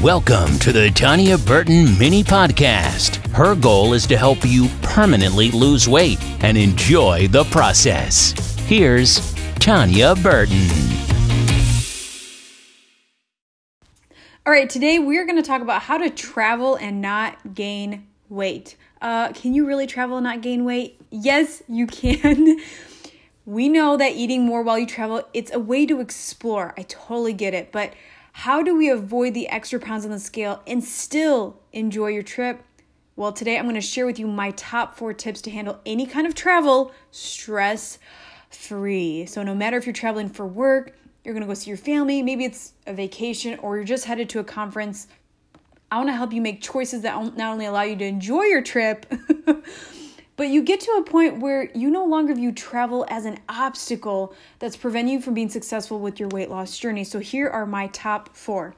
Welcome to the Tanya Burton Mini Podcast. Her goal is to help you permanently lose weight and enjoy the process. Here's Tanya Burton. All right, today we're going to talk about how to travel and not gain weight. Uh, can you really travel and not gain weight? Yes, you can. we know that eating more while you travel, it's a way to explore. I totally get it, but how do we avoid the extra pounds on the scale and still enjoy your trip? Well, today I'm going to share with you my top 4 tips to handle any kind of travel stress free. So no matter if you're traveling for work, you're going to go see your family, maybe it's a vacation or you're just headed to a conference, I want to help you make choices that not only allow you to enjoy your trip, but you get to a point where you no longer view travel as an obstacle that's preventing you from being successful with your weight loss journey. So here are my top four.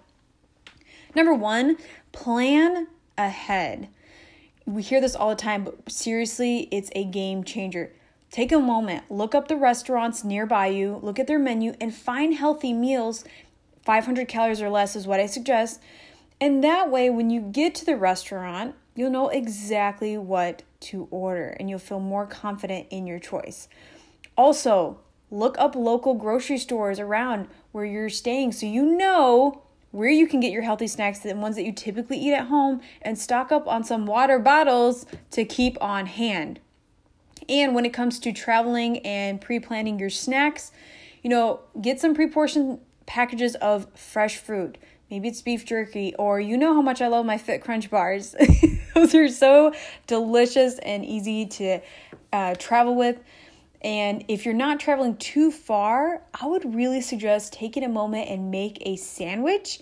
Number one, plan ahead. We hear this all the time, but seriously, it's a game changer. Take a moment, look up the restaurants nearby you, look at their menu, and find healthy meals. 500 calories or less is what I suggest and that way, when you get to the restaurant, you'll know exactly what to order and you'll feel more confident in your choice. Also, look up local grocery stores around where you're staying so you know where you can get your healthy snacks, the ones that you typically eat at home, and stock up on some water bottles to keep on hand. And when it comes to traveling and pre planning your snacks, you know, get some pre portioned packages of fresh fruit maybe it's beef jerky, or you know how much I love my Fit Crunch bars. Those are so delicious and easy to uh, travel with. And if you're not traveling too far, I would really suggest taking a moment and make a sandwich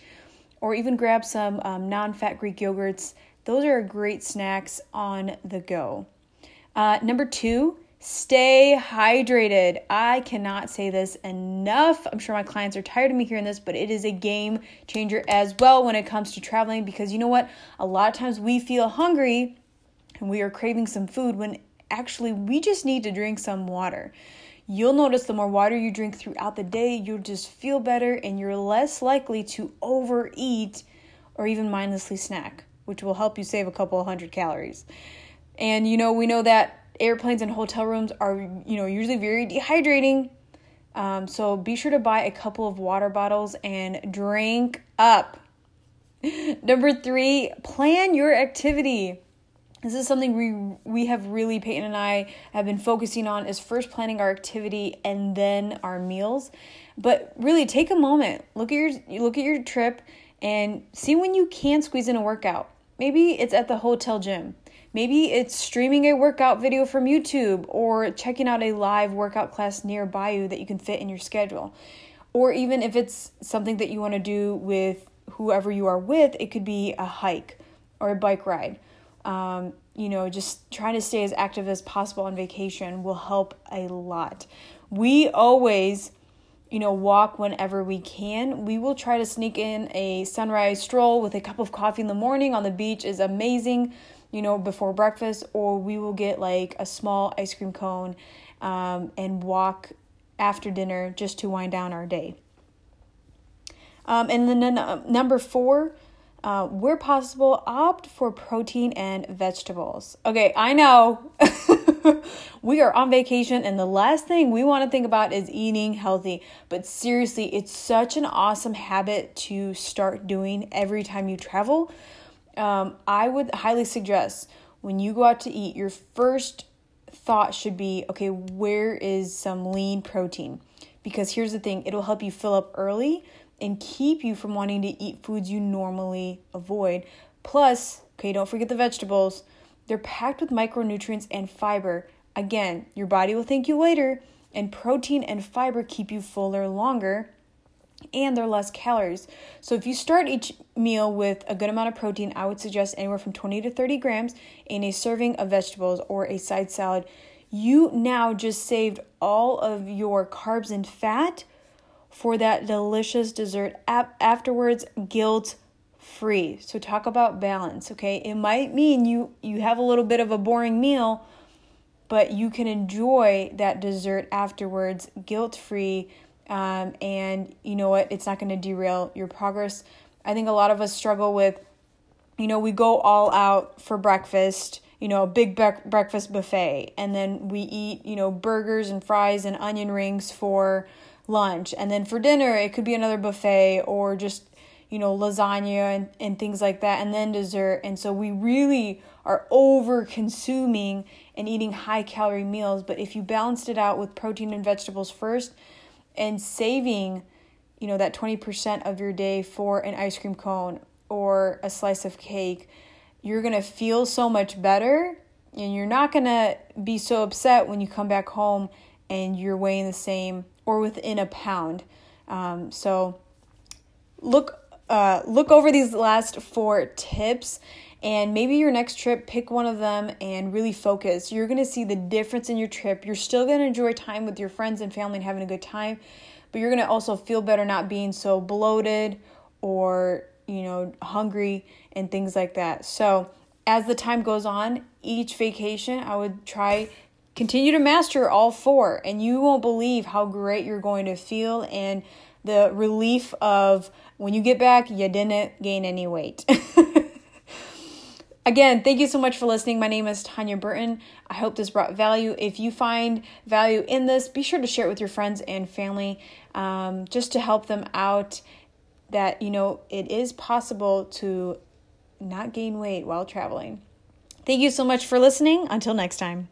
or even grab some um, non fat Greek yogurts. Those are great snacks on the go. Uh, number two, Stay hydrated. I cannot say this enough. I'm sure my clients are tired of me hearing this, but it is a game changer as well when it comes to traveling because you know what? A lot of times we feel hungry and we are craving some food when actually we just need to drink some water. You'll notice the more water you drink throughout the day, you'll just feel better and you're less likely to overeat or even mindlessly snack, which will help you save a couple hundred calories. And you know, we know that airplanes and hotel rooms are, you know, usually very dehydrating. Um, so be sure to buy a couple of water bottles and drink up. Number three, plan your activity. This is something we we have really Peyton and I have been focusing on is first planning our activity and then our meals. But really take a moment, look at your look at your trip and see when you can squeeze in a workout. Maybe it's at the hotel gym. Maybe it's streaming a workout video from YouTube or checking out a live workout class nearby you that you can fit in your schedule. Or even if it's something that you want to do with whoever you are with, it could be a hike or a bike ride. Um, you know, just trying to stay as active as possible on vacation will help a lot. We always, you know, walk whenever we can. We will try to sneak in a sunrise stroll with a cup of coffee in the morning on the beach is amazing you know, before breakfast, or we will get like a small ice cream cone um, and walk after dinner just to wind down our day. Um, and then uh, number four, uh, where possible, opt for protein and vegetables. Okay, I know we are on vacation, and the last thing we want to think about is eating healthy. But seriously, it's such an awesome habit to start doing every time you travel um, I would highly suggest when you go out to eat, your first thought should be okay, where is some lean protein? Because here's the thing it'll help you fill up early and keep you from wanting to eat foods you normally avoid. Plus, okay, don't forget the vegetables. They're packed with micronutrients and fiber. Again, your body will thank you later, and protein and fiber keep you fuller longer and they're less calories. So if you start each meal with a good amount of protein, I would suggest anywhere from 20 to 30 grams in a serving of vegetables or a side salad. You now just saved all of your carbs and fat for that delicious dessert afterwards, guilt free. So talk about balance, okay? It might mean you you have a little bit of a boring meal, but you can enjoy that dessert afterwards guilt free um, and you know what? It's not going to derail your progress. I think a lot of us struggle with, you know, we go all out for breakfast, you know, a big bre- breakfast buffet, and then we eat, you know, burgers and fries and onion rings for lunch. And then for dinner, it could be another buffet or just, you know, lasagna and, and things like that, and then dessert. And so we really are over consuming and eating high calorie meals. But if you balanced it out with protein and vegetables first and saving, you know, that 20% of your day for an ice cream cone or a slice of cake, you're going to feel so much better and you're not going to be so upset when you come back home and you're weighing the same or within a pound. Um, so look uh, look over these last four tips and maybe your next trip pick one of them and really focus. You're to see the difference in your trip. You're still to enjoy time with your friends and family and having a good time but you're to also feel better not being so bloated or you know hungry and things like that. So as the time goes on each vacation i would try continue to master all four. And you won't believe how great you're going to feel and the relief of when you get back you didn't gain any weight Again, thank you so much for listening. My name is Tanya Burton. I hope this brought value. If you find value in this, be sure to share it with your friends and family um, just to help them out that, you know, it is possible to not gain weight while traveling. Thank you so much for listening. Until next time.